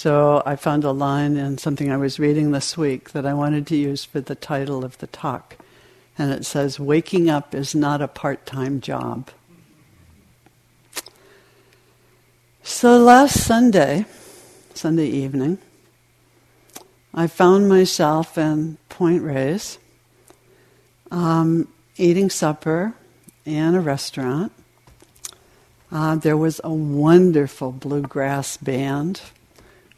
So I found a line in something I was reading this week that I wanted to use for the title of the talk. And it says, Waking up is not a part time job. So last Sunday, Sunday evening, I found myself in Point Reyes um, eating supper in a restaurant. Uh, there was a wonderful bluegrass band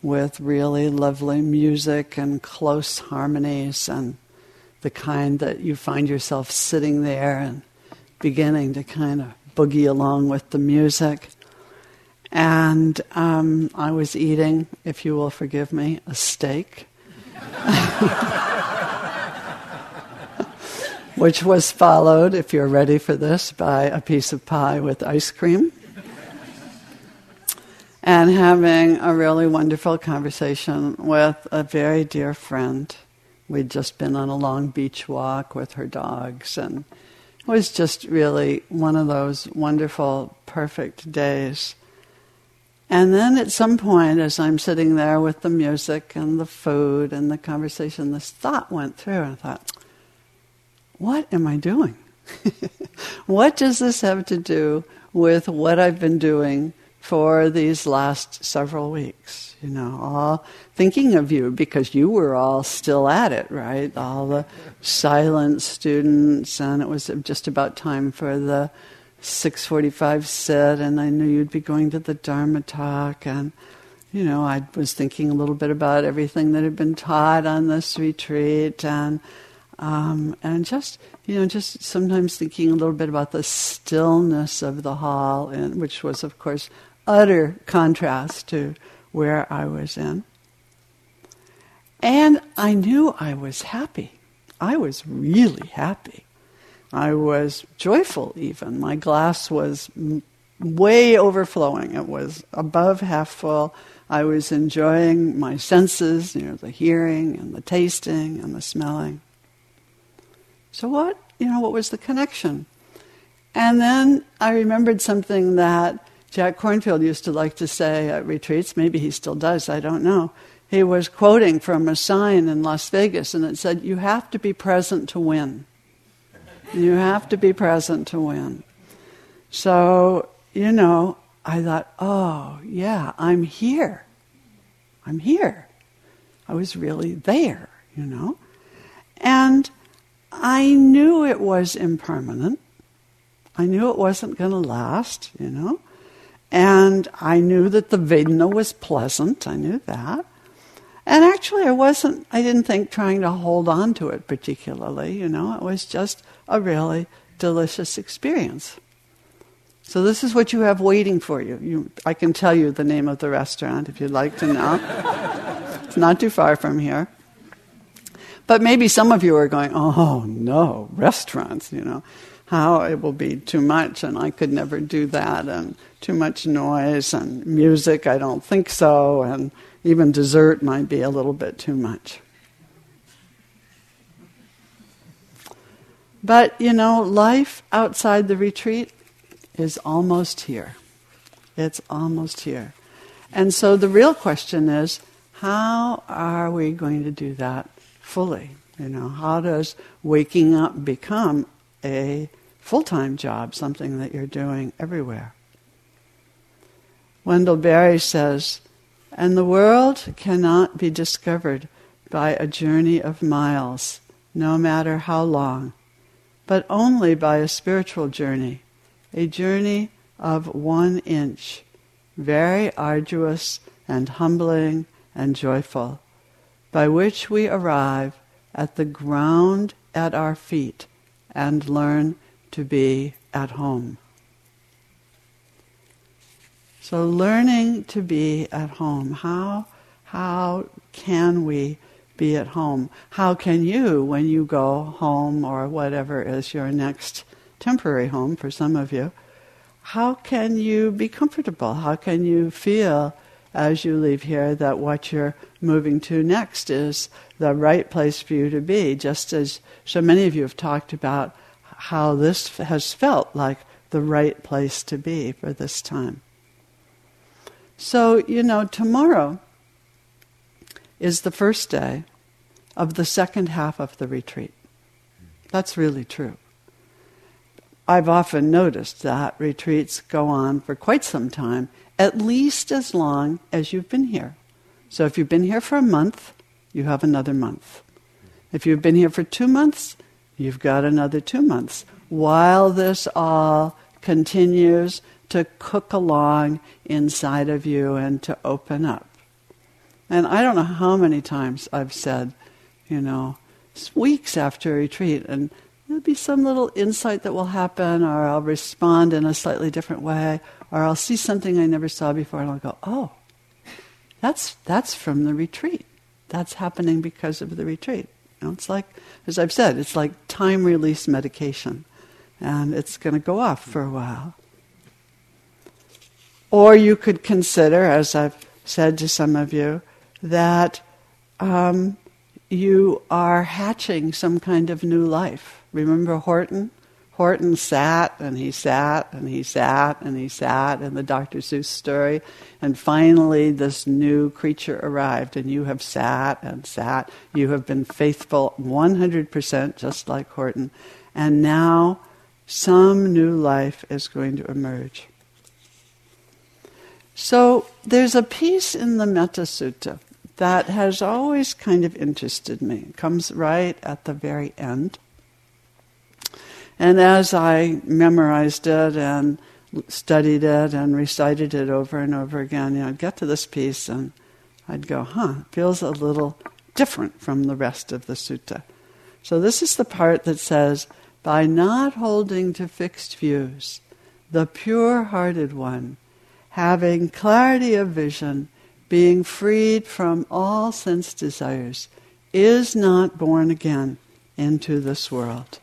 with really lovely music and close harmonies and the kind that you find yourself sitting there and beginning to kind of boogie along with the music. And um, I was eating, if you will forgive me, a steak. Which was followed, if you're ready for this, by a piece of pie with ice cream. And having a really wonderful conversation with a very dear friend. We'd just been on a long beach walk with her dogs, and it was just really one of those wonderful, perfect days. And then at some point, as I'm sitting there with the music and the food and the conversation, this thought went through, and I thought, what am I doing? what does this have to do with what I've been doing for these last several weeks? You know, all thinking of you because you were all still at it, right? All the silent students, and it was just about time for the 6:45 sit, and I knew you'd be going to the Dharma talk, and you know I was thinking a little bit about everything that had been taught on this retreat, and um, and just you know just sometimes thinking a little bit about the stillness of the hall, and which was of course utter contrast to where I was in. And I knew I was happy. I was really happy. I was joyful, even. My glass was way overflowing. It was above half full. I was enjoying my senses, you know, the hearing and the tasting and the smelling. So what, you know, what was the connection? And then I remembered something that Jack Kornfield used to like to say at retreats. Maybe he still does, I don't know. He was quoting from a sign in Las Vegas, and it said, You have to be present to win. You have to be present to win. So, you know, I thought, oh, yeah, I'm here. I'm here. I was really there, you know. And I knew it was impermanent. I knew it wasn't going to last, you know. And I knew that the Vedana was pleasant. I knew that. And actually, I wasn't, I didn't think trying to hold on to it particularly, you know. It was just a really delicious experience. So this is what you have waiting for you. you. I can tell you the name of the restaurant if you'd like to know. it's not too far from here. But maybe some of you are going, oh no, restaurants, you know, how it will be too much and I could never do that and too much noise and music, I don't think so, and even dessert might be a little bit too much. But, you know, life outside the retreat is almost here. It's almost here. And so the real question is how are we going to do that fully? You know, how does waking up become a full time job, something that you're doing everywhere? Wendell Berry says, and the world cannot be discovered by a journey of miles, no matter how long but only by a spiritual journey, a journey of one inch, very arduous and humbling and joyful, by which we arrive at the ground at our feet and learn to be at home. So, learning to be at home, how, how can we be at home. How can you, when you go home or whatever is your next temporary home for some of you, how can you be comfortable? How can you feel as you leave here that what you're moving to next is the right place for you to be? Just as so many of you have talked about how this has felt like the right place to be for this time. So, you know, tomorrow is the first day of the second half of the retreat. That's really true. I've often noticed that retreats go on for quite some time, at least as long as you've been here. So if you've been here for a month, you have another month. If you've been here for two months, you've got another two months. While this all continues to cook along inside of you and to open up. And I don't know how many times I've said, you know, weeks after a retreat, and there'll be some little insight that will happen, or I'll respond in a slightly different way, or I'll see something I never saw before, and I'll go, oh, that's, that's from the retreat. That's happening because of the retreat. Know, it's like, as I've said, it's like time release medication, and it's going to go off for a while. Or you could consider, as I've said to some of you, that um, you are hatching some kind of new life. Remember Horton? Horton sat and he sat and he sat and he sat in the Dr. Seuss story, and finally this new creature arrived, and you have sat and sat. You have been faithful 100%, just like Horton, and now some new life is going to emerge. So there's a piece in the Metta Sutta that has always kind of interested me. It comes right at the very end. And as I memorized it and studied it and recited it over and over again, you know, I'd get to this piece and I'd go, huh, feels a little different from the rest of the sutta. So this is the part that says, by not holding to fixed views, the pure hearted one, having clarity of vision, being freed from all sense desires, is not born again into this world.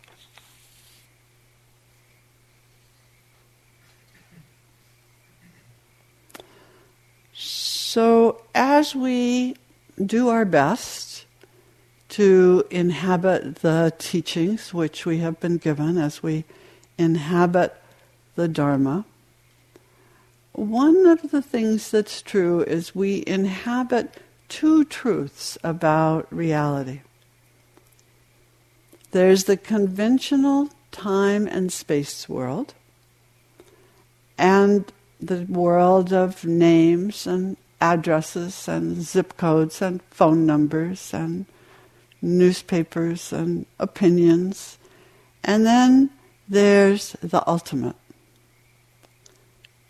So, as we do our best to inhabit the teachings which we have been given, as we inhabit the Dharma, one of the things that's true is we inhabit two truths about reality. There's the conventional time and space world, and the world of names and addresses and zip codes and phone numbers and newspapers and opinions. And then there's the ultimate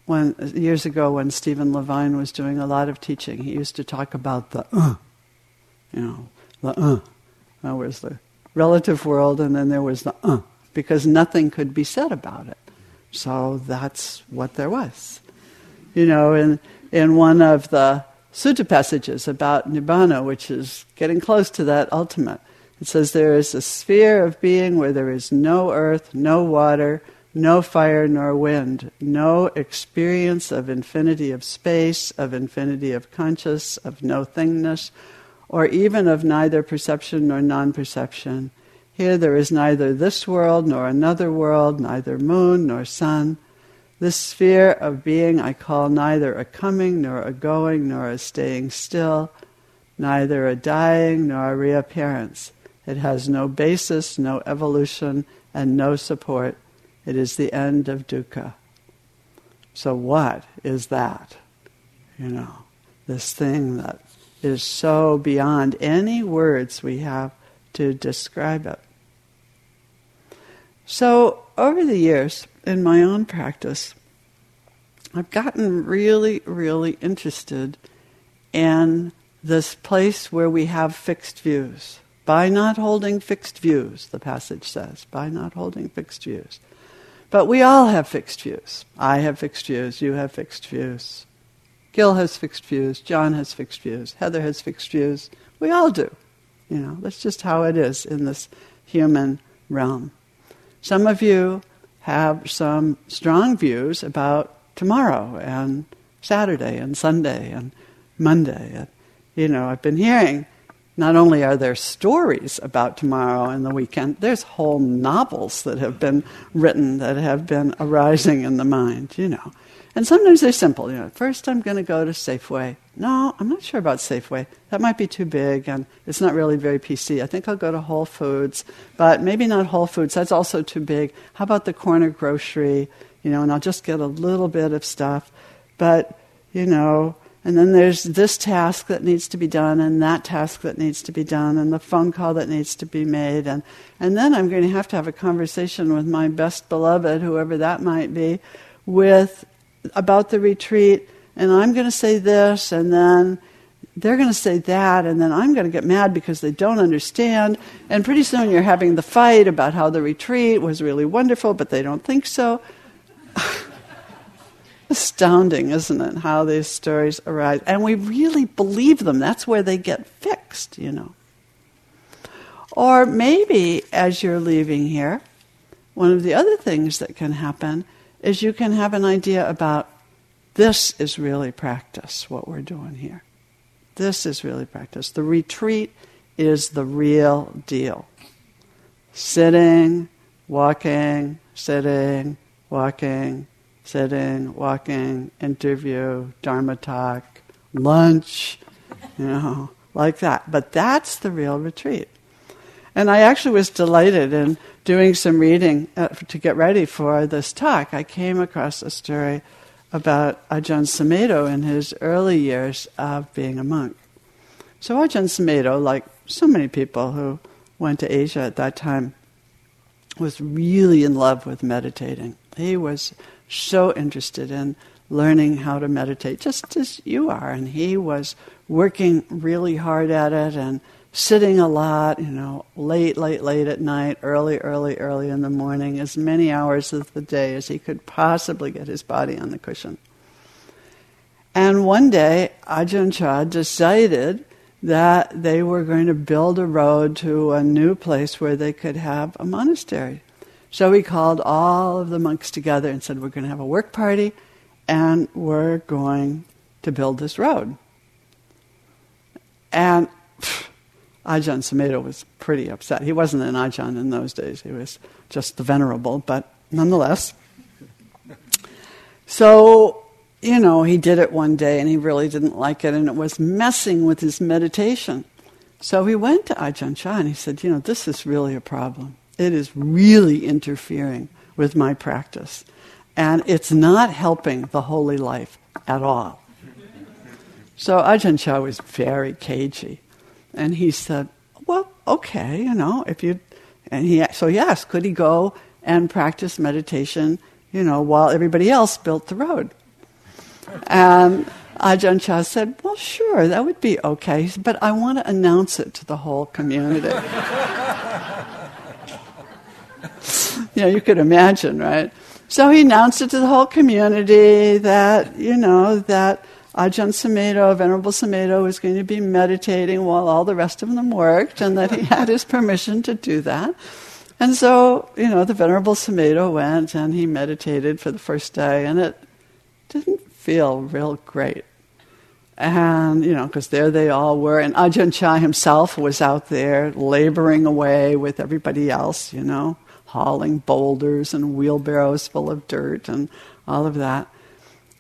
when years ago when Stephen Levine was doing a lot of teaching, he used to talk about the uh, you know, the uh. There was the relative world, and then there was the uh, because nothing could be said about it. So that's what there was. You know, in in one of the sutta passages about nibbana, which is getting close to that ultimate, it says there is a sphere of being where there is no earth, no water, no fire nor wind, no experience of infinity of space, of infinity of conscious, of no thingness, or even of neither perception nor non perception. Here there is neither this world nor another world, neither moon nor sun. This sphere of being I call neither a coming nor a going nor a staying still, neither a dying nor a reappearance. It has no basis, no evolution, and no support. It is the end of dukkha. So, what is that? You know, this thing that is so beyond any words we have to describe it. So, over the years, in my own practice, I've gotten really, really interested in this place where we have fixed views. By not holding fixed views, the passage says, by not holding fixed views. But we all have fixed views. I have fixed views. You have fixed views. Gil has fixed views. John has fixed views. Heather has fixed views. We all do. You know, that's just how it is in this human realm. Some of you have some strong views about tomorrow and Saturday and Sunday and Monday. And, you know, I've been hearing not only are there stories about tomorrow and the weekend, there's whole novels that have been written that have been arising in the mind, you know. And sometimes they're simple. You know, first I'm going to go to Safeway. No, I'm not sure about Safeway. That might be too big, and it's not really very PC. I think I'll go to Whole Foods, but maybe not Whole Foods. That's also too big. How about the corner grocery? You know, and I'll just get a little bit of stuff. But you know, and then there's this task that needs to be done, and that task that needs to be done, and the phone call that needs to be made, and and then I'm going to have to have a conversation with my best beloved, whoever that might be, with about the retreat, and I'm going to say this, and then they're going to say that, and then I'm going to get mad because they don't understand. And pretty soon you're having the fight about how the retreat was really wonderful, but they don't think so. Astounding, isn't it, how these stories arise? And we really believe them. That's where they get fixed, you know. Or maybe as you're leaving here, one of the other things that can happen is you can have an idea about this is really practice, what we're doing here. This is really practice. The retreat is the real deal. Sitting, walking, sitting, walking, sitting, walking, interview, Dharma talk, lunch, you know, like that. But that's the real retreat. And I actually was delighted in doing some reading uh, to get ready for this talk. I came across a story about Ajahn Sumedho in his early years of being a monk. So Ajahn Sumedho, like so many people who went to Asia at that time, was really in love with meditating. He was so interested in learning how to meditate, just as you are. And he was working really hard at it and sitting a lot, you know, late, late, late at night, early, early, early in the morning, as many hours of the day as he could possibly get his body on the cushion. And one day, Ajahn Chah decided that they were going to build a road to a new place where they could have a monastery. So he called all of the monks together and said, We're going to have a work party and we're going to build this road. And Ajahn Sumedho was pretty upset. He wasn't an Ajahn in those days, he was just the Venerable, but nonetheless. So, you know, he did it one day and he really didn't like it and it was messing with his meditation. So he went to Ajahn Chah and he said, You know, this is really a problem. It is really interfering with my practice. And it's not helping the holy life at all. So Ajahn Chah was very cagey. And he said, Well, okay, you know, if you. And he, so asked, could he go and practice meditation, you know, while everybody else built the road? And Ajahn Chah said, Well, sure, that would be okay, but I want to announce it to the whole community. you know, you could imagine, right? So he announced it to the whole community that, you know, that Ajahn Sumedho, Venerable Sumedho, was going to be meditating while all the rest of them worked, and that he had his permission to do that. And so, you know, the Venerable Sumedho went and he meditated for the first day, and it didn't feel real great. And, you know, because there they all were, and Ajahn Chah himself was out there laboring away with everybody else, you know, hauling boulders and wheelbarrows full of dirt and all of that.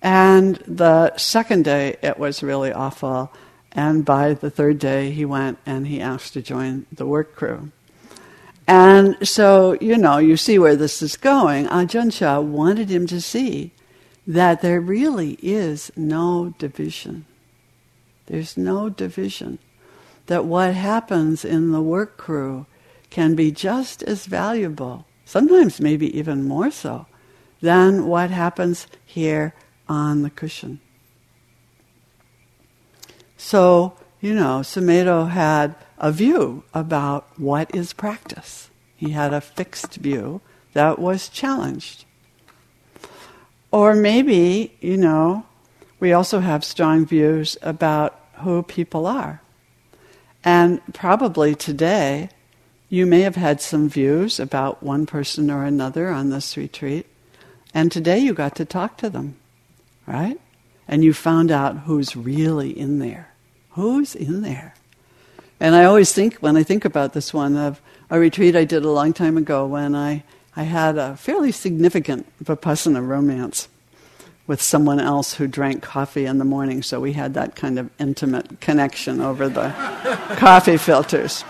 And the second day, it was really awful. And by the third day, he went and he asked to join the work crew. And so, you know, you see where this is going. Ajahn Chah wanted him to see that there really is no division. There's no division. That what happens in the work crew can be just as valuable, sometimes maybe even more so, than what happens here on the cushion. So, you know, Sumedho had a view about what is practice. He had a fixed view that was challenged. Or maybe, you know, we also have strong views about who people are. And probably today, you may have had some views about one person or another on this retreat, and today you got to talk to them right? And you found out who's really in there. Who's in there? And I always think, when I think about this one, of a retreat I did a long time ago when I, I had a fairly significant Vipassana romance with someone else who drank coffee in the morning, so we had that kind of intimate connection over the coffee filters.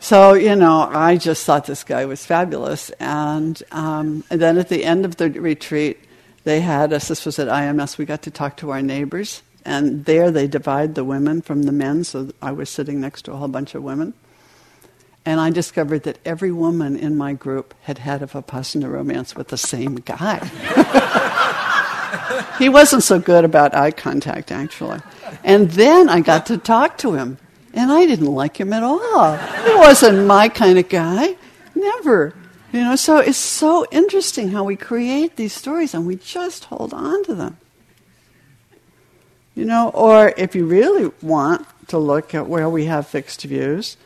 So, you know, I just thought this guy was fabulous. And, um, and then at the end of the retreat, they had us, this was at IMS, we got to talk to our neighbors. And there they divide the women from the men, so I was sitting next to a whole bunch of women. And I discovered that every woman in my group had had a Vipassana romance with the same guy. he wasn't so good about eye contact, actually. And then I got to talk to him, and I didn't like him at all. He wasn't my kind of guy. Never. You know, so it's so interesting how we create these stories and we just hold on to them. You know, or if you really want to look at where we have fixed views,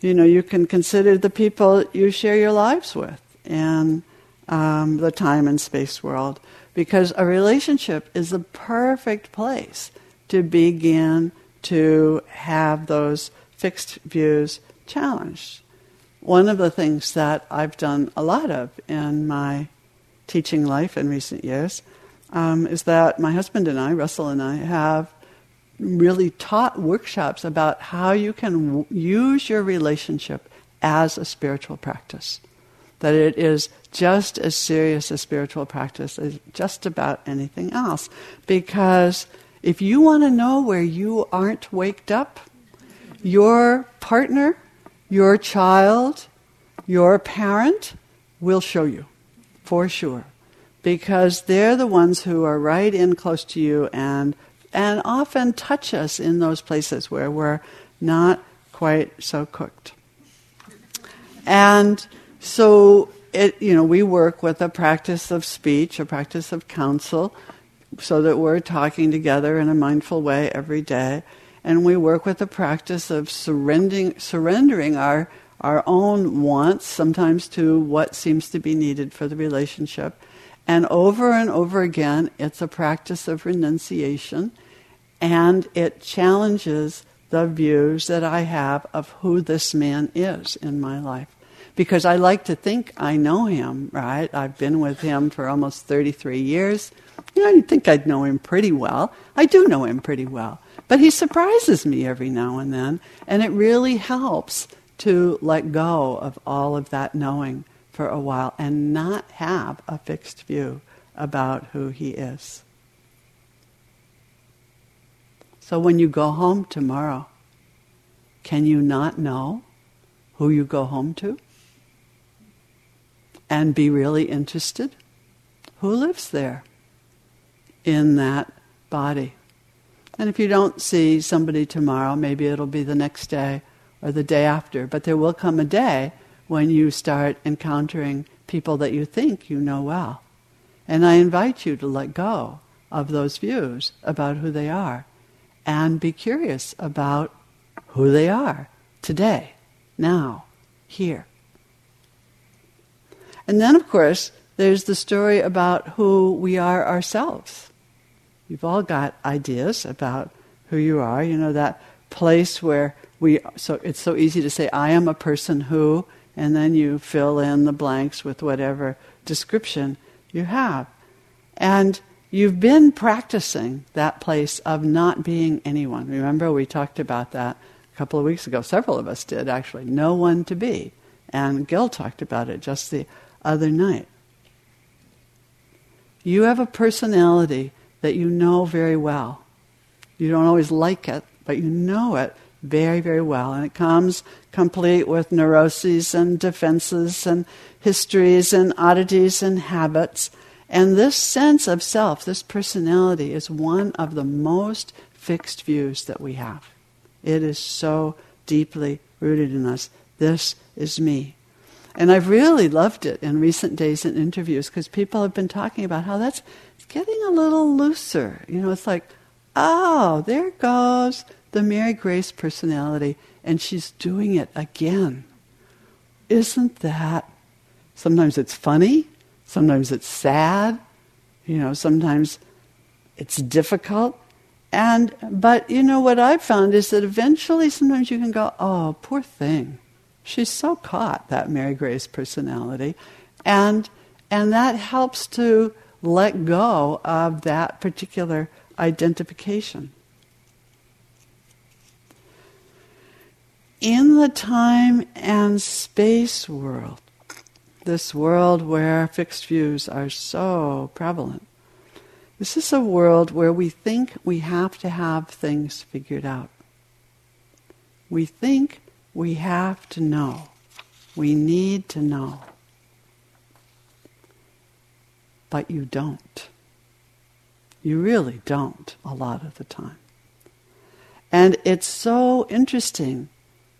you know, you can consider the people you share your lives with and um, the time and space world. Because a relationship is the perfect place to begin to have those fixed views challenged. One of the things that I've done a lot of in my teaching life in recent years um, is that my husband and I, Russell and I, have really taught workshops about how you can w- use your relationship as a spiritual practice. That it is just as serious a spiritual practice as just about anything else. Because if you want to know where you aren't waked up, your partner, your child, your parent will show you, for sure. Because they're the ones who are right in close to you and and often touch us in those places where we're not quite so cooked. And so it, you know, we work with a practice of speech, a practice of counsel, so that we're talking together in a mindful way every day. And we work with the practice of surrendering, surrendering our, our own wants, sometimes to what seems to be needed for the relationship. And over and over again, it's a practice of renunciation and it challenges the views that I have of who this man is in my life. Because I like to think I know him, right? I've been with him for almost 33 years. You know, you'd think I'd know him pretty well. I do know him pretty well. But he surprises me every now and then, and it really helps to let go of all of that knowing for a while and not have a fixed view about who he is. So when you go home tomorrow, can you not know who you go home to? And be really interested? Who lives there in that body? And if you don't see somebody tomorrow, maybe it'll be the next day or the day after. But there will come a day when you start encountering people that you think you know well. And I invite you to let go of those views about who they are and be curious about who they are today, now, here. And then, of course, there's the story about who we are ourselves. You've all got ideas about who you are. You know, that place where we, so it's so easy to say, I am a person who, and then you fill in the blanks with whatever description you have. And you've been practicing that place of not being anyone. Remember, we talked about that a couple of weeks ago. Several of us did, actually. No one to be. And Gil talked about it just the other night. You have a personality that you know very well. You don't always like it, but you know it very, very well. And it comes complete with neuroses and defenses and histories and oddities and habits and this sense of self, this personality, is one of the most fixed views that we have. It is so deeply rooted in us. This is me. And I've really loved it in recent days in interviews because people have been talking about how that's getting a little looser. You know, it's like, oh, there goes the Mary Grace personality, and she's doing it again. Isn't that? Sometimes it's funny, Sometimes it's sad, you know, sometimes it's difficult. And but you know what I've found is that eventually sometimes you can go, oh, poor thing. She's so caught, that Mary Grace personality. And and that helps to let go of that particular identification. In the time and space world, this world where fixed views are so prevalent, this is a world where we think we have to have things figured out. We think we have to know. We need to know. But you don't. You really don't a lot of the time. And it's so interesting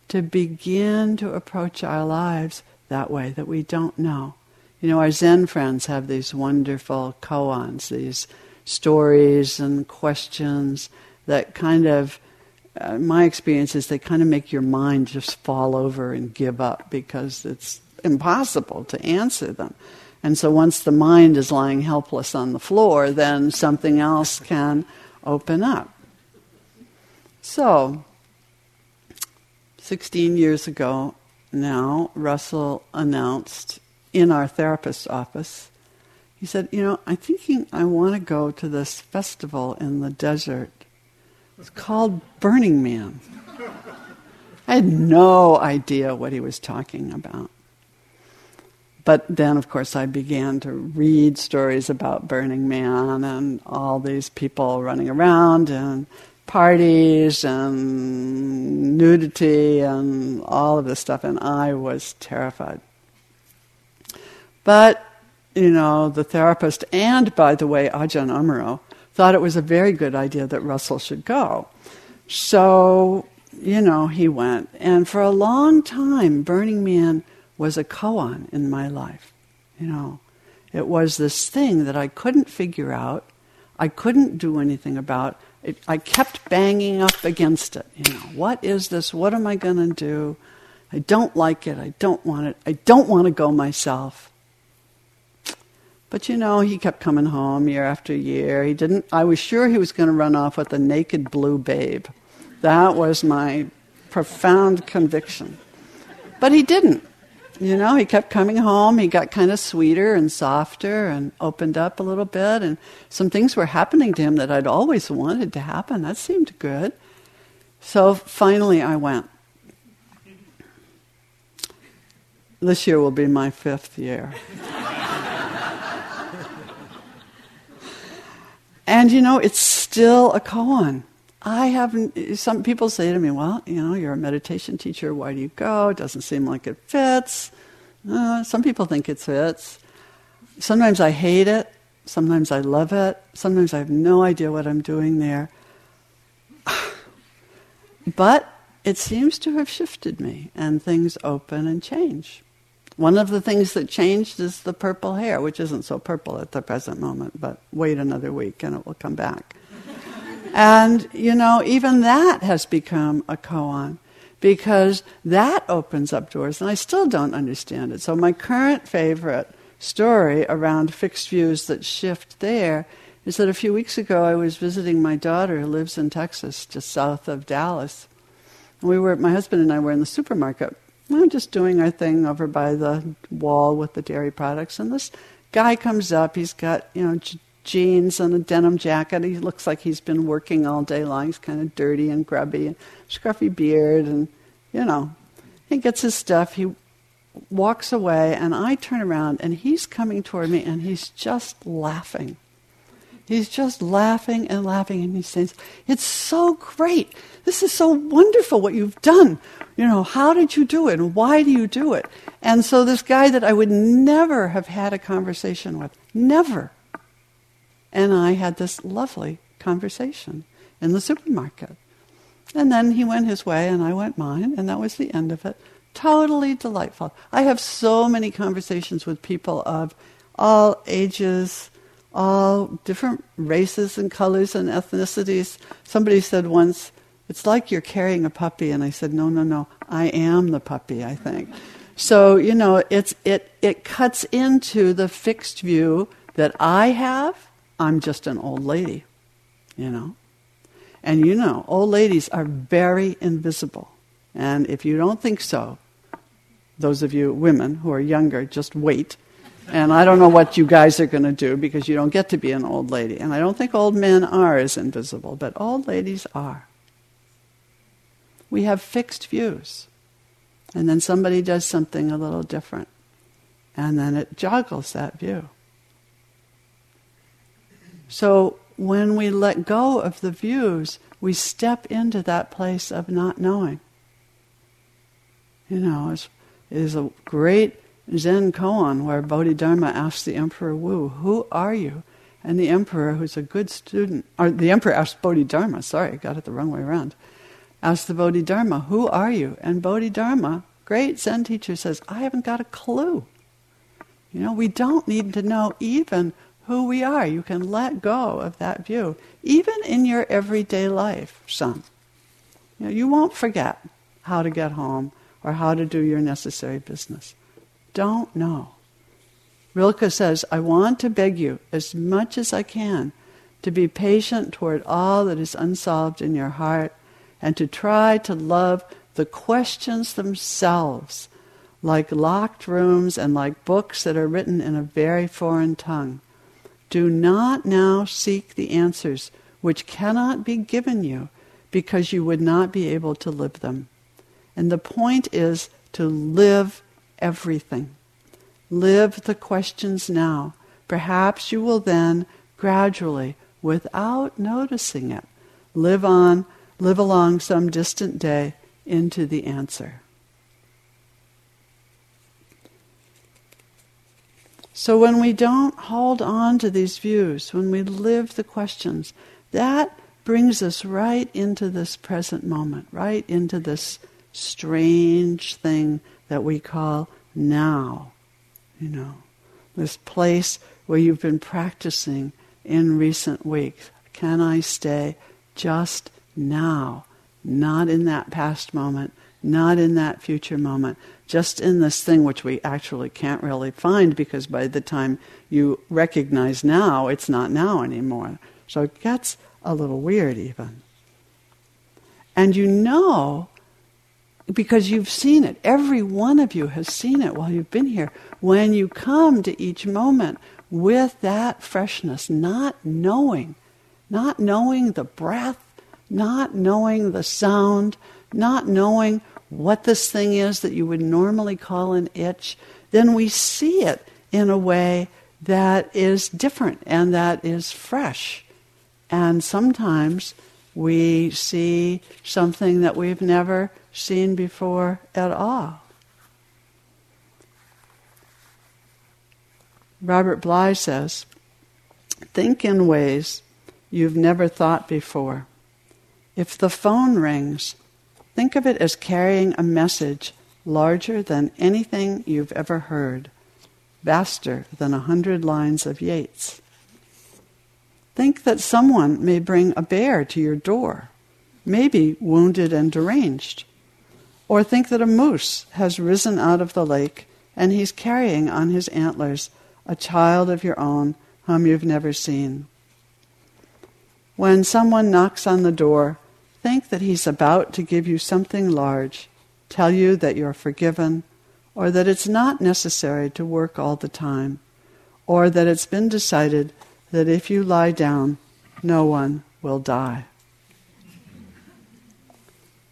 to begin to approach our lives that way, that we don't know. You know, our Zen friends have these wonderful koans, these stories and questions that kind of, uh, my experience is they kind of make your mind just fall over and give up because it's impossible to answer them. And so once the mind is lying helpless on the floor, then something else can open up. So, 16 years ago now, Russell announced in our therapist's office, he said, You know, I'm thinking I want to go to this festival in the desert. It's called Burning Man. I had no idea what he was talking about. But then, of course, I began to read stories about Burning Man and all these people running around and parties and nudity and all of this stuff, and I was terrified. But, you know, the therapist and, by the way, Ajahn Amaro thought it was a very good idea that Russell should go. So, you know, he went. And for a long time, Burning Man was a koan in my life. You know, it was this thing that I couldn't figure out, I couldn't do anything about. It, I kept banging up against it. You know, what is this? What am I going to do? I don't like it. I don't want it. I don't want to go myself. But you know, he kept coming home year after year. He didn't. I was sure he was going to run off with a naked blue babe. That was my profound conviction. But he didn't. You know, he kept coming home. He got kind of sweeter and softer and opened up a little bit. And some things were happening to him that I'd always wanted to happen. That seemed good. So finally, I went. This year will be my fifth year. and you know, it's still a koan. I haven't, some people say to me, well, you know, you're a meditation teacher, why do you go? It doesn't seem like it fits. Uh, some people think it fits. Sometimes I hate it, sometimes I love it, sometimes I have no idea what I'm doing there. but it seems to have shifted me, and things open and change. One of the things that changed is the purple hair, which isn't so purple at the present moment, but wait another week and it will come back. And, you know, even that has become a koan because that opens up doors, and I still don't understand it. So, my current favorite story around fixed views that shift there is that a few weeks ago I was visiting my daughter who lives in Texas, just south of Dallas. We were, my husband and I were in the supermarket. We just doing our thing over by the wall with the dairy products, and this guy comes up. He's got, you know, jeans and a denim jacket. He looks like he's been working all day long. He's kind of dirty and grubby, and scruffy beard, and you know, he gets his stuff. He walks away, and I turn around, and he's coming toward me, and he's just laughing. He's just laughing and laughing, and he says, "It's so great. This is so wonderful what you've done. You know, how did you do it, and why do you do it?" And so this guy that I would never have had a conversation with, never and I had this lovely conversation in the supermarket. And then he went his way and I went mine, and that was the end of it. Totally delightful. I have so many conversations with people of all ages, all different races and colors and ethnicities. Somebody said once, it's like you're carrying a puppy. And I said, no, no, no, I am the puppy, I think. So, you know, it's, it, it cuts into the fixed view that I have I'm just an old lady, you know. And you know, old ladies are very invisible. And if you don't think so, those of you women who are younger, just wait. And I don't know what you guys are going to do because you don't get to be an old lady. And I don't think old men are as invisible, but old ladies are. We have fixed views. And then somebody does something a little different. And then it joggles that view. So when we let go of the views, we step into that place of not knowing. You know, it is a great Zen koan where Bodhidharma asks the Emperor Wu, Who are you? And the Emperor, who's a good student, or the Emperor asks Bodhidharma, sorry, I got it the wrong way around, asks the Bodhidharma, Who are you? And Bodhidharma, great Zen teacher, says, I haven't got a clue. You know, we don't need to know even who we are. You can let go of that view, even in your everyday life, son. You, know, you won't forget how to get home or how to do your necessary business. Don't know. Rilke says, I want to beg you, as much as I can, to be patient toward all that is unsolved in your heart and to try to love the questions themselves like locked rooms and like books that are written in a very foreign tongue. Do not now seek the answers which cannot be given you because you would not be able to live them. And the point is to live everything. Live the questions now. Perhaps you will then gradually, without noticing it, live on, live along some distant day into the answer. So when we don't hold on to these views, when we live the questions, that brings us right into this present moment, right into this strange thing that we call now. You know, this place where you've been practicing in recent weeks. Can I stay just now, not in that past moment, not in that future moment, just in this thing which we actually can't really find because by the time you recognize now, it's not now anymore. So it gets a little weird even. And you know, because you've seen it, every one of you has seen it while you've been here, when you come to each moment with that freshness, not knowing, not knowing the breath, not knowing the sound, not knowing what this thing is that you would normally call an itch, then we see it in a way that is different and that is fresh. And sometimes we see something that we've never seen before at all. Robert Bly says, Think in ways you've never thought before. If the phone rings, Think of it as carrying a message larger than anything you've ever heard, vaster than a hundred lines of Yeats. Think that someone may bring a bear to your door, maybe wounded and deranged. Or think that a moose has risen out of the lake and he's carrying on his antlers a child of your own whom you've never seen. When someone knocks on the door, think that he's about to give you something large, tell you that you're forgiven, or that it's not necessary to work all the time, or that it's been decided that if you lie down, no one will die.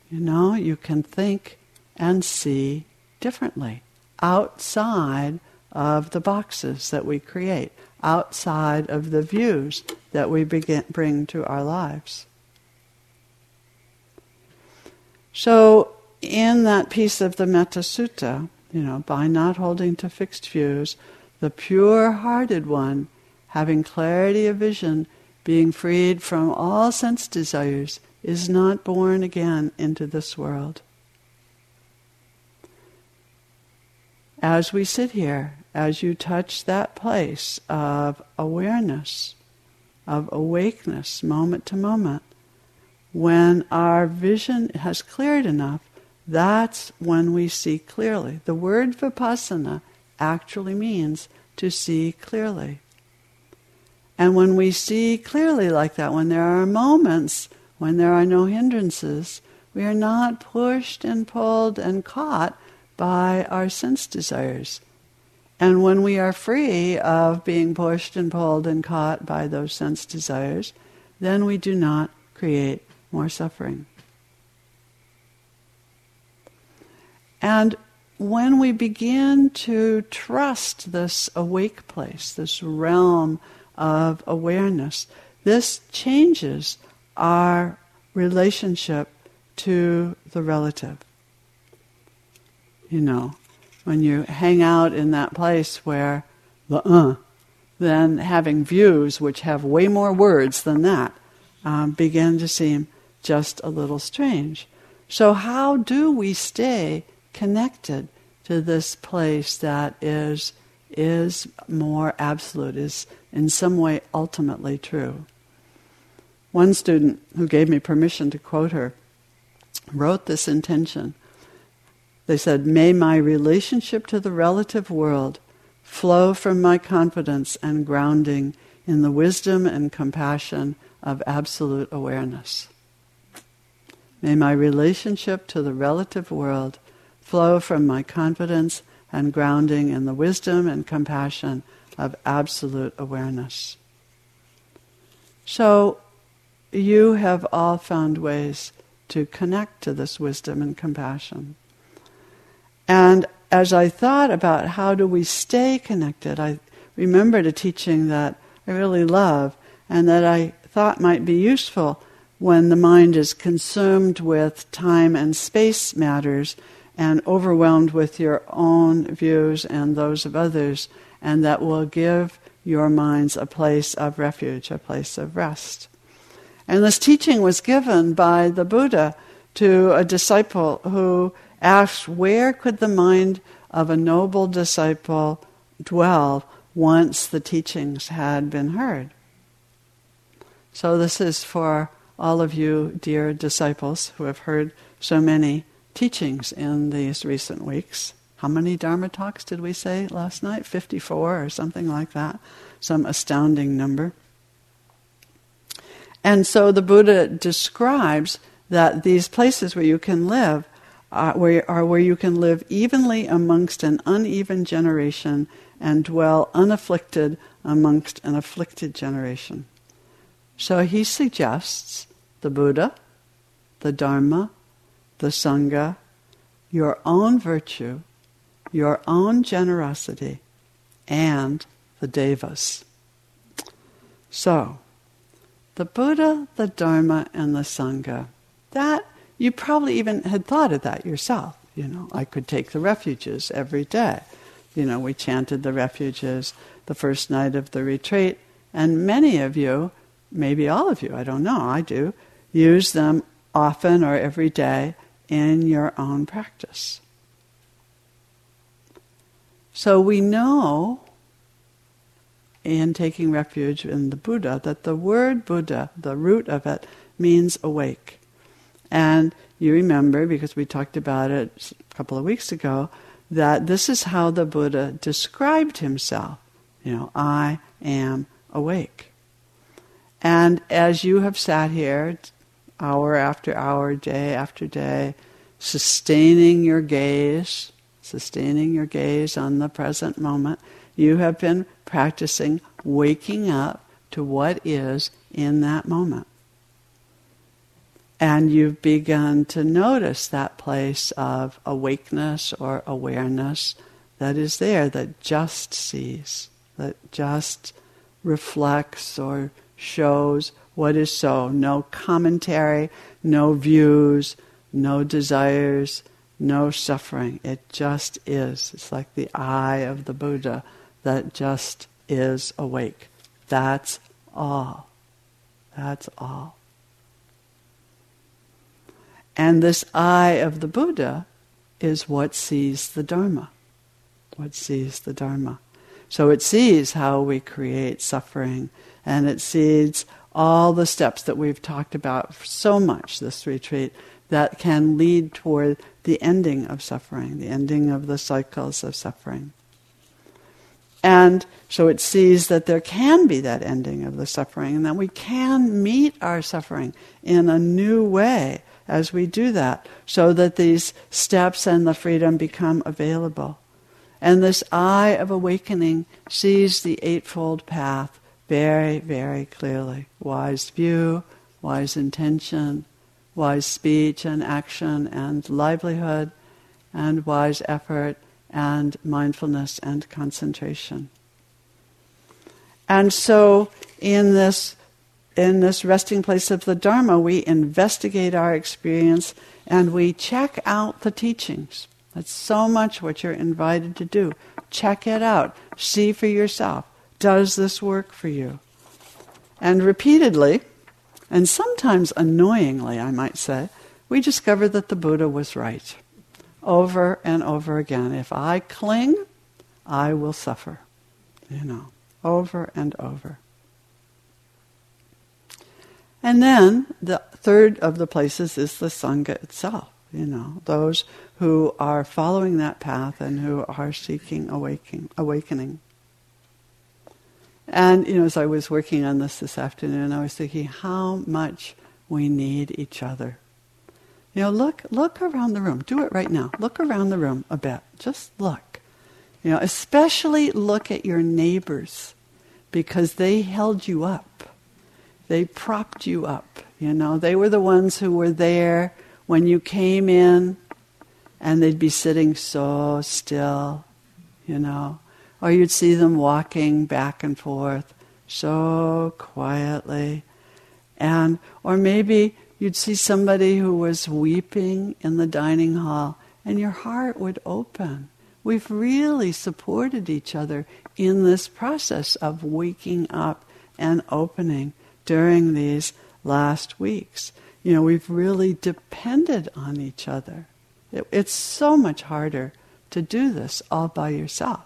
You know, you can think and see differently outside of the boxes that we create, outside of the views that we begin, bring to our lives. So, in that piece of the Metta Sutta, you know, by not holding to fixed views, the pure hearted one, having clarity of vision, being freed from all sense desires, is not born again into this world. As we sit here, as you touch that place of awareness, of awakeness, moment to moment, when our vision has cleared enough, that's when we see clearly. The word vipassana actually means to see clearly. And when we see clearly like that, when there are moments when there are no hindrances, we are not pushed and pulled and caught by our sense desires. And when we are free of being pushed and pulled and caught by those sense desires, then we do not create more suffering. And when we begin to trust this awake place, this realm of awareness, this changes our relationship to the relative. You know, when you hang out in that place where the uh, then having views which have way more words than that um, begin to seem just a little strange. So, how do we stay connected to this place that is is more absolute, is in some way ultimately true? One student who gave me permission to quote her wrote this intention. They said, May my relationship to the relative world flow from my confidence and grounding in the wisdom and compassion of absolute awareness. May my relationship to the relative world flow from my confidence and grounding in the wisdom and compassion of absolute awareness. So, you have all found ways to connect to this wisdom and compassion. And as I thought about how do we stay connected, I remembered a teaching that I really love and that I thought might be useful when the mind is consumed with time and space matters and overwhelmed with your own views and those of others, and that will give your minds a place of refuge, a place of rest. And this teaching was given by the Buddha to a disciple who asked, Where could the mind of a noble disciple dwell once the teachings had been heard? So, this is for all of you, dear disciples, who have heard so many teachings in these recent weeks. How many Dharma talks did we say last night? 54 or something like that. Some astounding number. And so the Buddha describes that these places where you can live where, are where you can live evenly amongst an uneven generation and dwell unafflicted amongst an afflicted generation. So he suggests the Buddha, the Dharma, the Sangha, your own virtue, your own generosity, and the Devas. So, the Buddha, the Dharma, and the Sangha. That, you probably even had thought of that yourself. You know, I could take the refuges every day. You know, we chanted the refuges the first night of the retreat, and many of you, maybe all of you, I don't know, I do, use them often or every day in your own practice. So we know in taking refuge in the Buddha that the word Buddha, the root of it, means awake. And you remember, because we talked about it a couple of weeks ago, that this is how the Buddha described himself. You know, I am awake. And as you have sat here, hour after hour, day after day, sustaining your gaze, sustaining your gaze on the present moment, you have been practicing waking up to what is in that moment. And you've begun to notice that place of awakeness or awareness that is there, that just sees, that just reflects or shows what is so. No commentary, no views, no desires, no suffering. It just is. It's like the eye of the Buddha that just is awake. That's all. That's all. And this eye of the Buddha is what sees the Dharma. What sees the Dharma. So it sees how we create suffering and it sees all the steps that we've talked about so much this retreat that can lead toward the ending of suffering, the ending of the cycles of suffering. And so it sees that there can be that ending of the suffering and that we can meet our suffering in a new way as we do that, so that these steps and the freedom become available. And this eye of awakening sees the Eightfold Path very, very clearly. Wise view, wise intention, wise speech and action and livelihood, and wise effort and mindfulness and concentration. And so in this in this resting place of the Dharma, we investigate our experience and we check out the teachings. That's so much what you're invited to do. Check it out. See for yourself. Does this work for you? And repeatedly, and sometimes annoyingly, I might say, we discover that the Buddha was right. Over and over again. If I cling, I will suffer. You know, over and over. And then the third of the places is the Sangha itself, you know, those who are following that path and who are seeking awakening. awakening. And, you know, as I was working on this this afternoon, I was thinking how much we need each other. You know, look, look around the room. Do it right now. Look around the room a bit. Just look. You know, especially look at your neighbors because they held you up they propped you up. You know, they were the ones who were there when you came in, and they'd be sitting so still, you know, or you'd see them walking back and forth so quietly, and or maybe you'd see somebody who was weeping in the dining hall, and your heart would open. We've really supported each other in this process of waking up and opening during these last weeks. You know, we've really depended on each other. It, it's so much harder to do this all by yourself.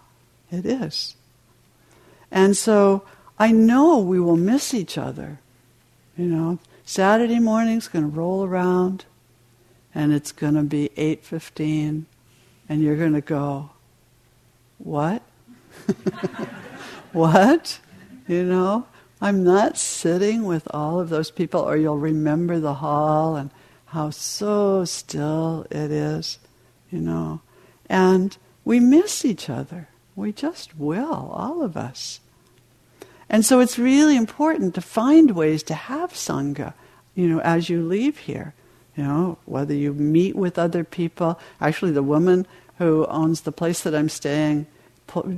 It is. And so I know we will miss each other. You know, Saturday morning's going to roll around and it's going to be 8:15 and you're going to go what? what? You know? I'm not sitting with all of those people, or you'll remember the hall and how so still it is, you know. And we miss each other. We just will, all of us. And so it's really important to find ways to have Sangha, you know, as you leave here. You know, whether you meet with other people. Actually, the woman who owns the place that I'm staying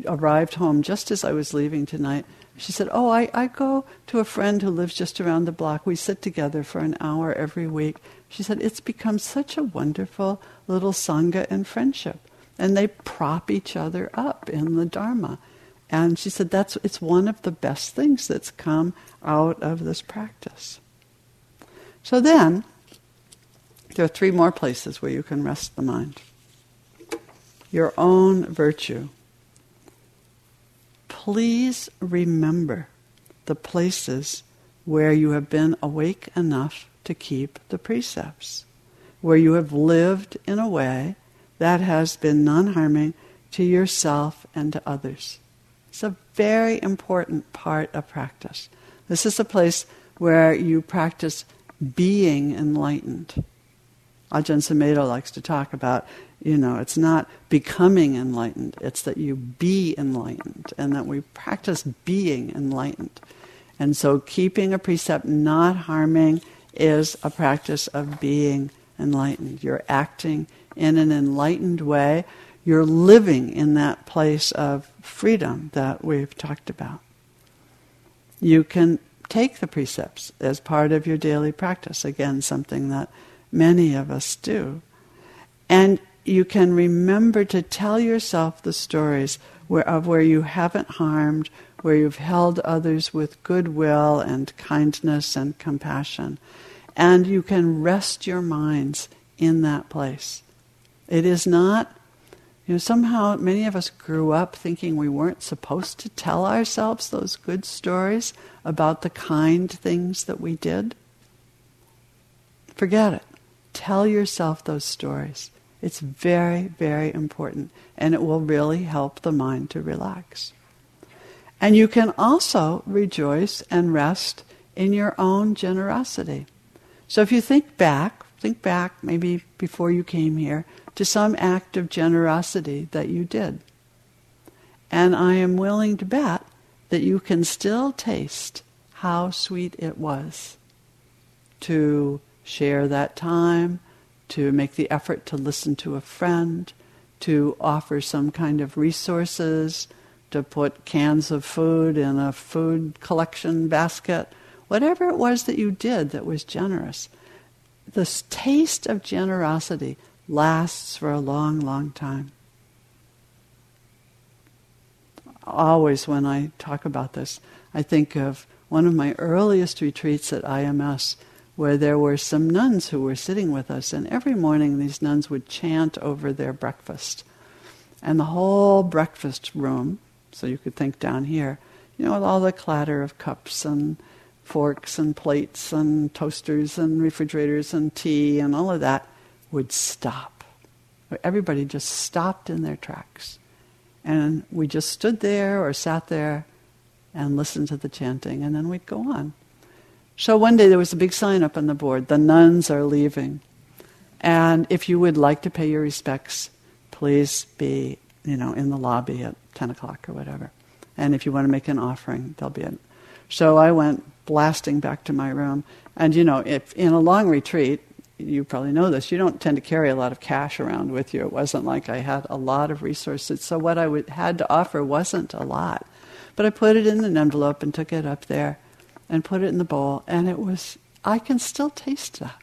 arrived home just as I was leaving tonight she said, Oh, I, I go to a friend who lives just around the block. We sit together for an hour every week. She said, It's become such a wonderful little Sangha and friendship. And they prop each other up in the Dharma. And she said, That's it's one of the best things that's come out of this practice. So then, there are three more places where you can rest the mind. Your own virtue please remember the places where you have been awake enough to keep the precepts, where you have lived in a way that has been non harming to yourself and to others. It's a very important part of practice. This is a place where you practice being enlightened. Ajahn Sumedho likes to talk about you know, it's not becoming enlightened, it's that you be enlightened and that we practice being enlightened. And so keeping a precept not harming is a practice of being enlightened. You're acting in an enlightened way. You're living in that place of freedom that we've talked about. You can take the precepts as part of your daily practice. Again, something that many of us do. And you can remember to tell yourself the stories where, of where you haven't harmed, where you've held others with goodwill and kindness and compassion. And you can rest your minds in that place. It is not, you know, somehow many of us grew up thinking we weren't supposed to tell ourselves those good stories about the kind things that we did. Forget it. Tell yourself those stories. It's very, very important, and it will really help the mind to relax. And you can also rejoice and rest in your own generosity. So if you think back, think back maybe before you came here, to some act of generosity that you did. And I am willing to bet that you can still taste how sweet it was to share that time, to make the effort to listen to a friend, to offer some kind of resources, to put cans of food in a food collection basket, whatever it was that you did that was generous. The taste of generosity lasts for a long, long time. Always, when I talk about this, I think of one of my earliest retreats at IMS where there were some nuns who were sitting with us, and every morning these nuns would chant over their breakfast. And the whole breakfast room, so you could think down here, you know, with all the clatter of cups and forks and plates and toasters and refrigerators and tea and all of that, would stop. Everybody just stopped in their tracks. And we just stood there or sat there and listened to the chanting, and then we'd go on. So one day there was a big sign up on the board the nuns are leaving. And if you would like to pay your respects, please be, you know, in the lobby at 10 o'clock or whatever. And if you want to make an offering, there'll be a. So I went blasting back to my room. And, you know, if in a long retreat, you probably know this, you don't tend to carry a lot of cash around with you. It wasn't like I had a lot of resources. So what I would, had to offer wasn't a lot. But I put it in an envelope and took it up there and put it in the bowl. And it was, I can still taste that.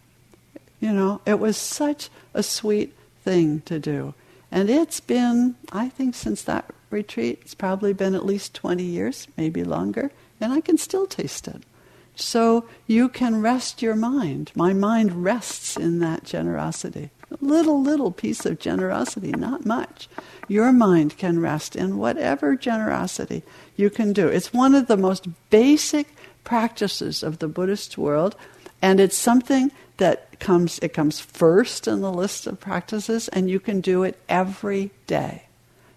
You know, it was such a sweet thing to do. And it's been, I think, since that retreat, it's probably been at least 20 years, maybe longer, and I can still taste it. So you can rest your mind. My mind rests in that generosity. A little, little piece of generosity, not much. Your mind can rest in whatever generosity you can do. It's one of the most basic practices of the Buddhist world, and it's something that comes it comes first in the list of practices and you can do it every day.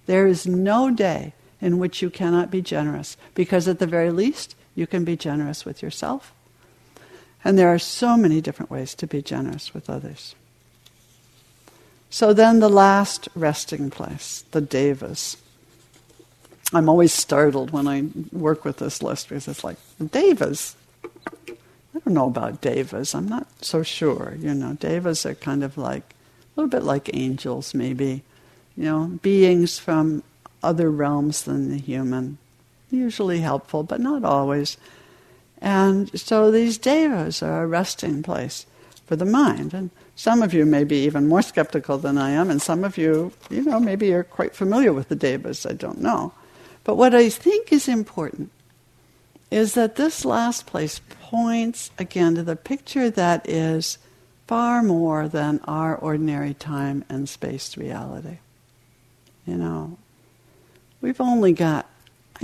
There is no day in which you cannot be generous because at the very least you can be generous with yourself. And there are so many different ways to be generous with others. So then the last resting place, the devas. I'm always startled when I work with this list because it's like, devas? I don't know about devas. I'm not so sure. You know, devas are kind of like a little bit like angels, maybe. You know, beings from other realms than the human. Usually helpful, but not always. And so these devas are a resting place for the mind. And some of you may be even more skeptical than I am, and some of you, you know, maybe you're quite familiar with the devas. I don't know. But what I think is important is that this last place points again to the picture that is far more than our ordinary time and space reality. You know, we've only got,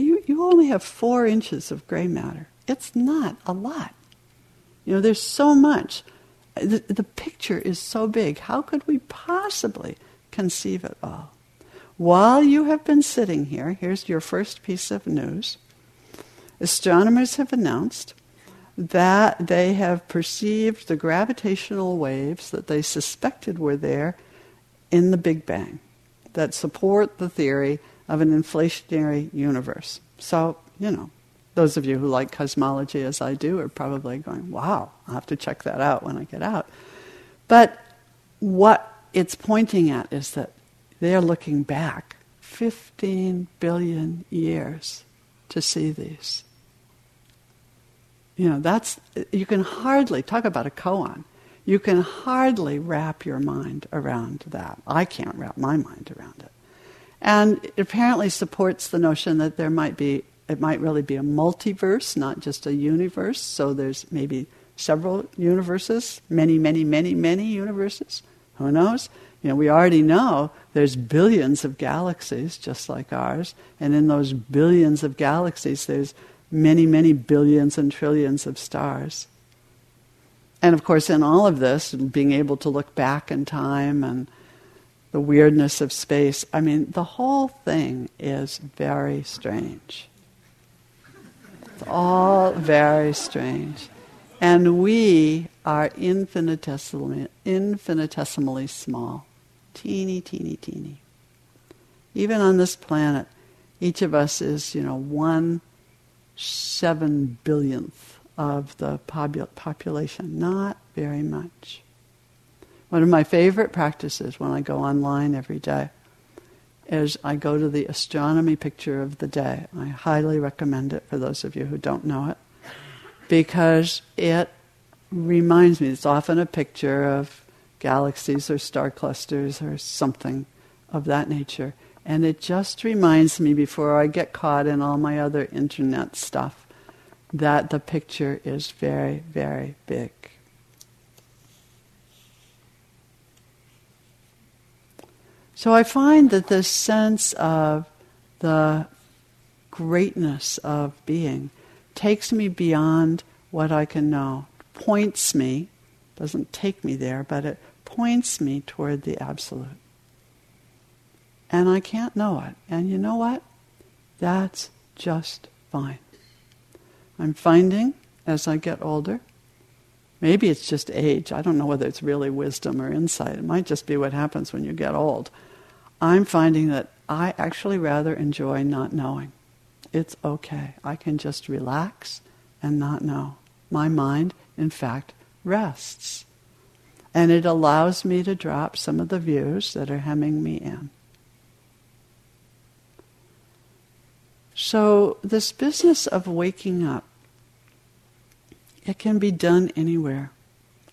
you, you only have four inches of gray matter. It's not a lot. You know, there's so much. The, the picture is so big. How could we possibly conceive it all? While you have been sitting here, here's your first piece of news astronomers have announced that they have perceived the gravitational waves that they suspected were there in the Big Bang that support the theory of an inflationary universe. So, you know, those of you who like cosmology as I do are probably going, wow, I'll have to check that out when I get out. But what it's pointing at is that they're looking back 15 billion years to see these. You know, that's, you can hardly, talk about a koan, you can hardly wrap your mind around that. I can't wrap my mind around it. And it apparently supports the notion that there might be, it might really be a multiverse, not just a universe. So there's maybe several universes, many, many, many, many universes. Who knows? You know, we already know there's billions of galaxies just like ours, and in those billions of galaxies, there's many, many billions and trillions of stars. And of course, in all of this, being able to look back in time and the weirdness of space, I mean, the whole thing is very strange. It's all very strange. And we are infinitesimally, infinitesimally small. Teeny, teeny, teeny. Even on this planet, Each of us is, you know, one seven billionth of the population. Not very much. One of my favorite practices when I go online every day is I go to the astronomy picture of the day. I highly recommend it for those of you who don't know it because it reminds me, it's often a picture of galaxies or star clusters or something of that nature. And it just reminds me before I get caught in all my other internet stuff that the picture is very, very big. So I find that this sense of the greatness of being takes me beyond what I can know, points me, doesn't take me there, but it points me toward the absolute. And I can't know it. And you know what? That's just fine. I'm finding as I get older, maybe it's just age. I don't know whether it's really wisdom or insight. It might just be what happens when you get old. I'm finding that I actually rather enjoy not knowing. It's okay. I can just relax and not know. My mind, in fact, rests. And it allows me to drop some of the views that are hemming me in. So, this business of waking up, it can be done anywhere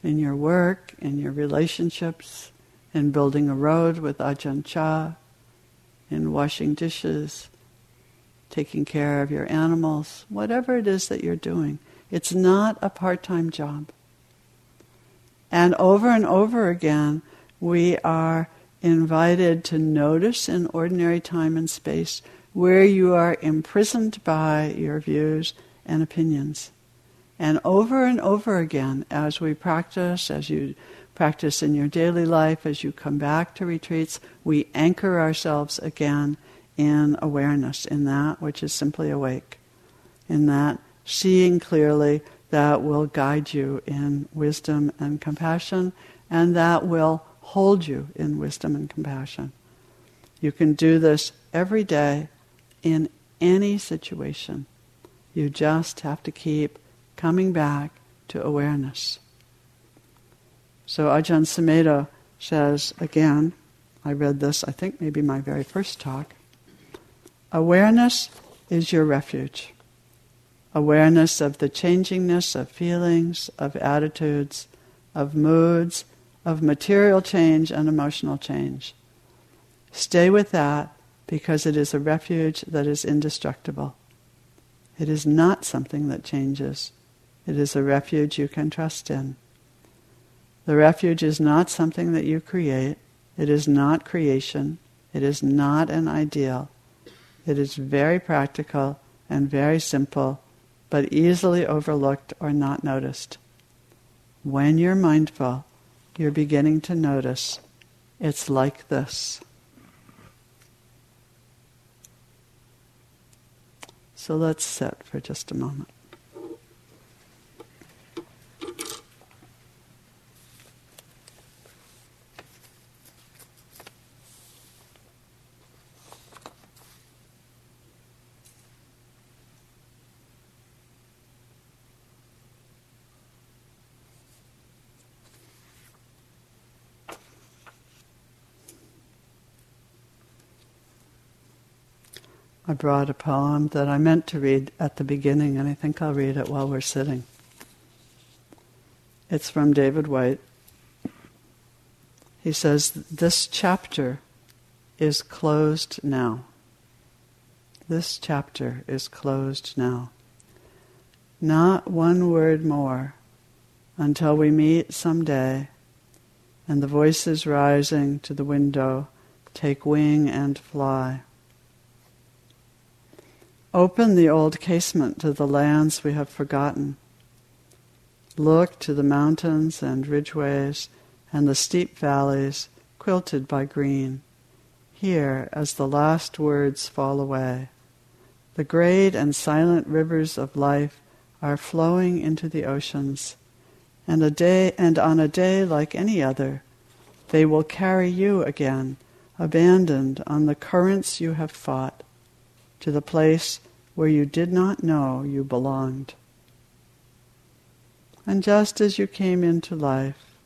in your work, in your relationships, in building a road with Ajahn Chah, in washing dishes, taking care of your animals, whatever it is that you're doing. It's not a part time job. And over and over again, we are invited to notice in ordinary time and space where you are imprisoned by your views and opinions. And over and over again, as we practice, as you practice in your daily life, as you come back to retreats, we anchor ourselves again in awareness, in that which is simply awake, in that seeing clearly that will guide you in wisdom and compassion, and that will hold you in wisdom and compassion. You can do this every day in any situation. You just have to keep coming back to awareness. So Ajahn Sumedho says again, I read this, I think maybe my very first talk. Awareness is your refuge. Awareness of the changingness of feelings, of attitudes, of moods, of material change and emotional change. Stay with that because it is a refuge that is indestructible. It is not something that changes. It is a refuge you can trust in. The refuge is not something that you create. It is not creation. It is not an ideal. It is very practical and very simple, but easily overlooked or not noticed. When you're mindful, you're beginning to notice it's like this. So let's sit for just a moment. I brought a poem that I meant to read at the beginning, and I think I'll read it while we're sitting. It's from David Whyte. He says, This chapter is closed now. This chapter is closed now. Not one word more until we meet someday and the voices rising to the window take wing and fly. Open the old casement to the lands we have forgotten. Look to the mountains and ridgeways and the steep valleys quilted by green. Here, as the last words fall away, the great and silent rivers of life are flowing into the oceans, and a day and on a day like any other, they will carry you again, abandoned on the currents you have fought to the place where you did not know you belonged. And just as you came into life,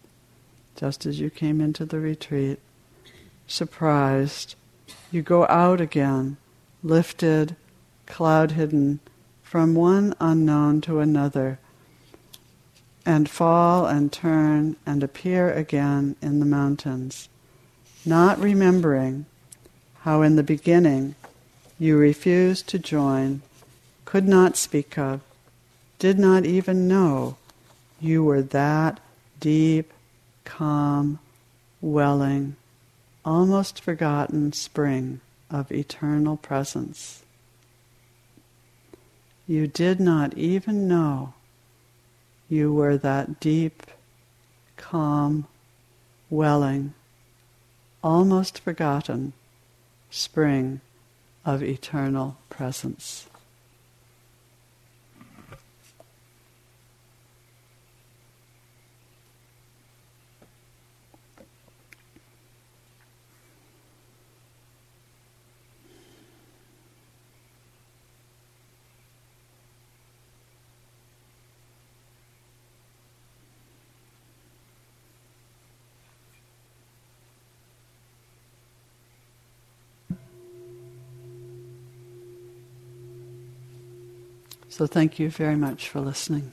just as you came into the retreat, surprised, you go out again, lifted, cloud hidden, from one unknown to another, and fall and turn and appear again in the mountains, not remembering how in the beginning you refused to join, could not speak of, did not even know you were that deep, calm, welling, almost forgotten spring of eternal presence. You did not even know you were that deep, calm, welling, almost forgotten spring of eternal presence. So thank you very much for listening.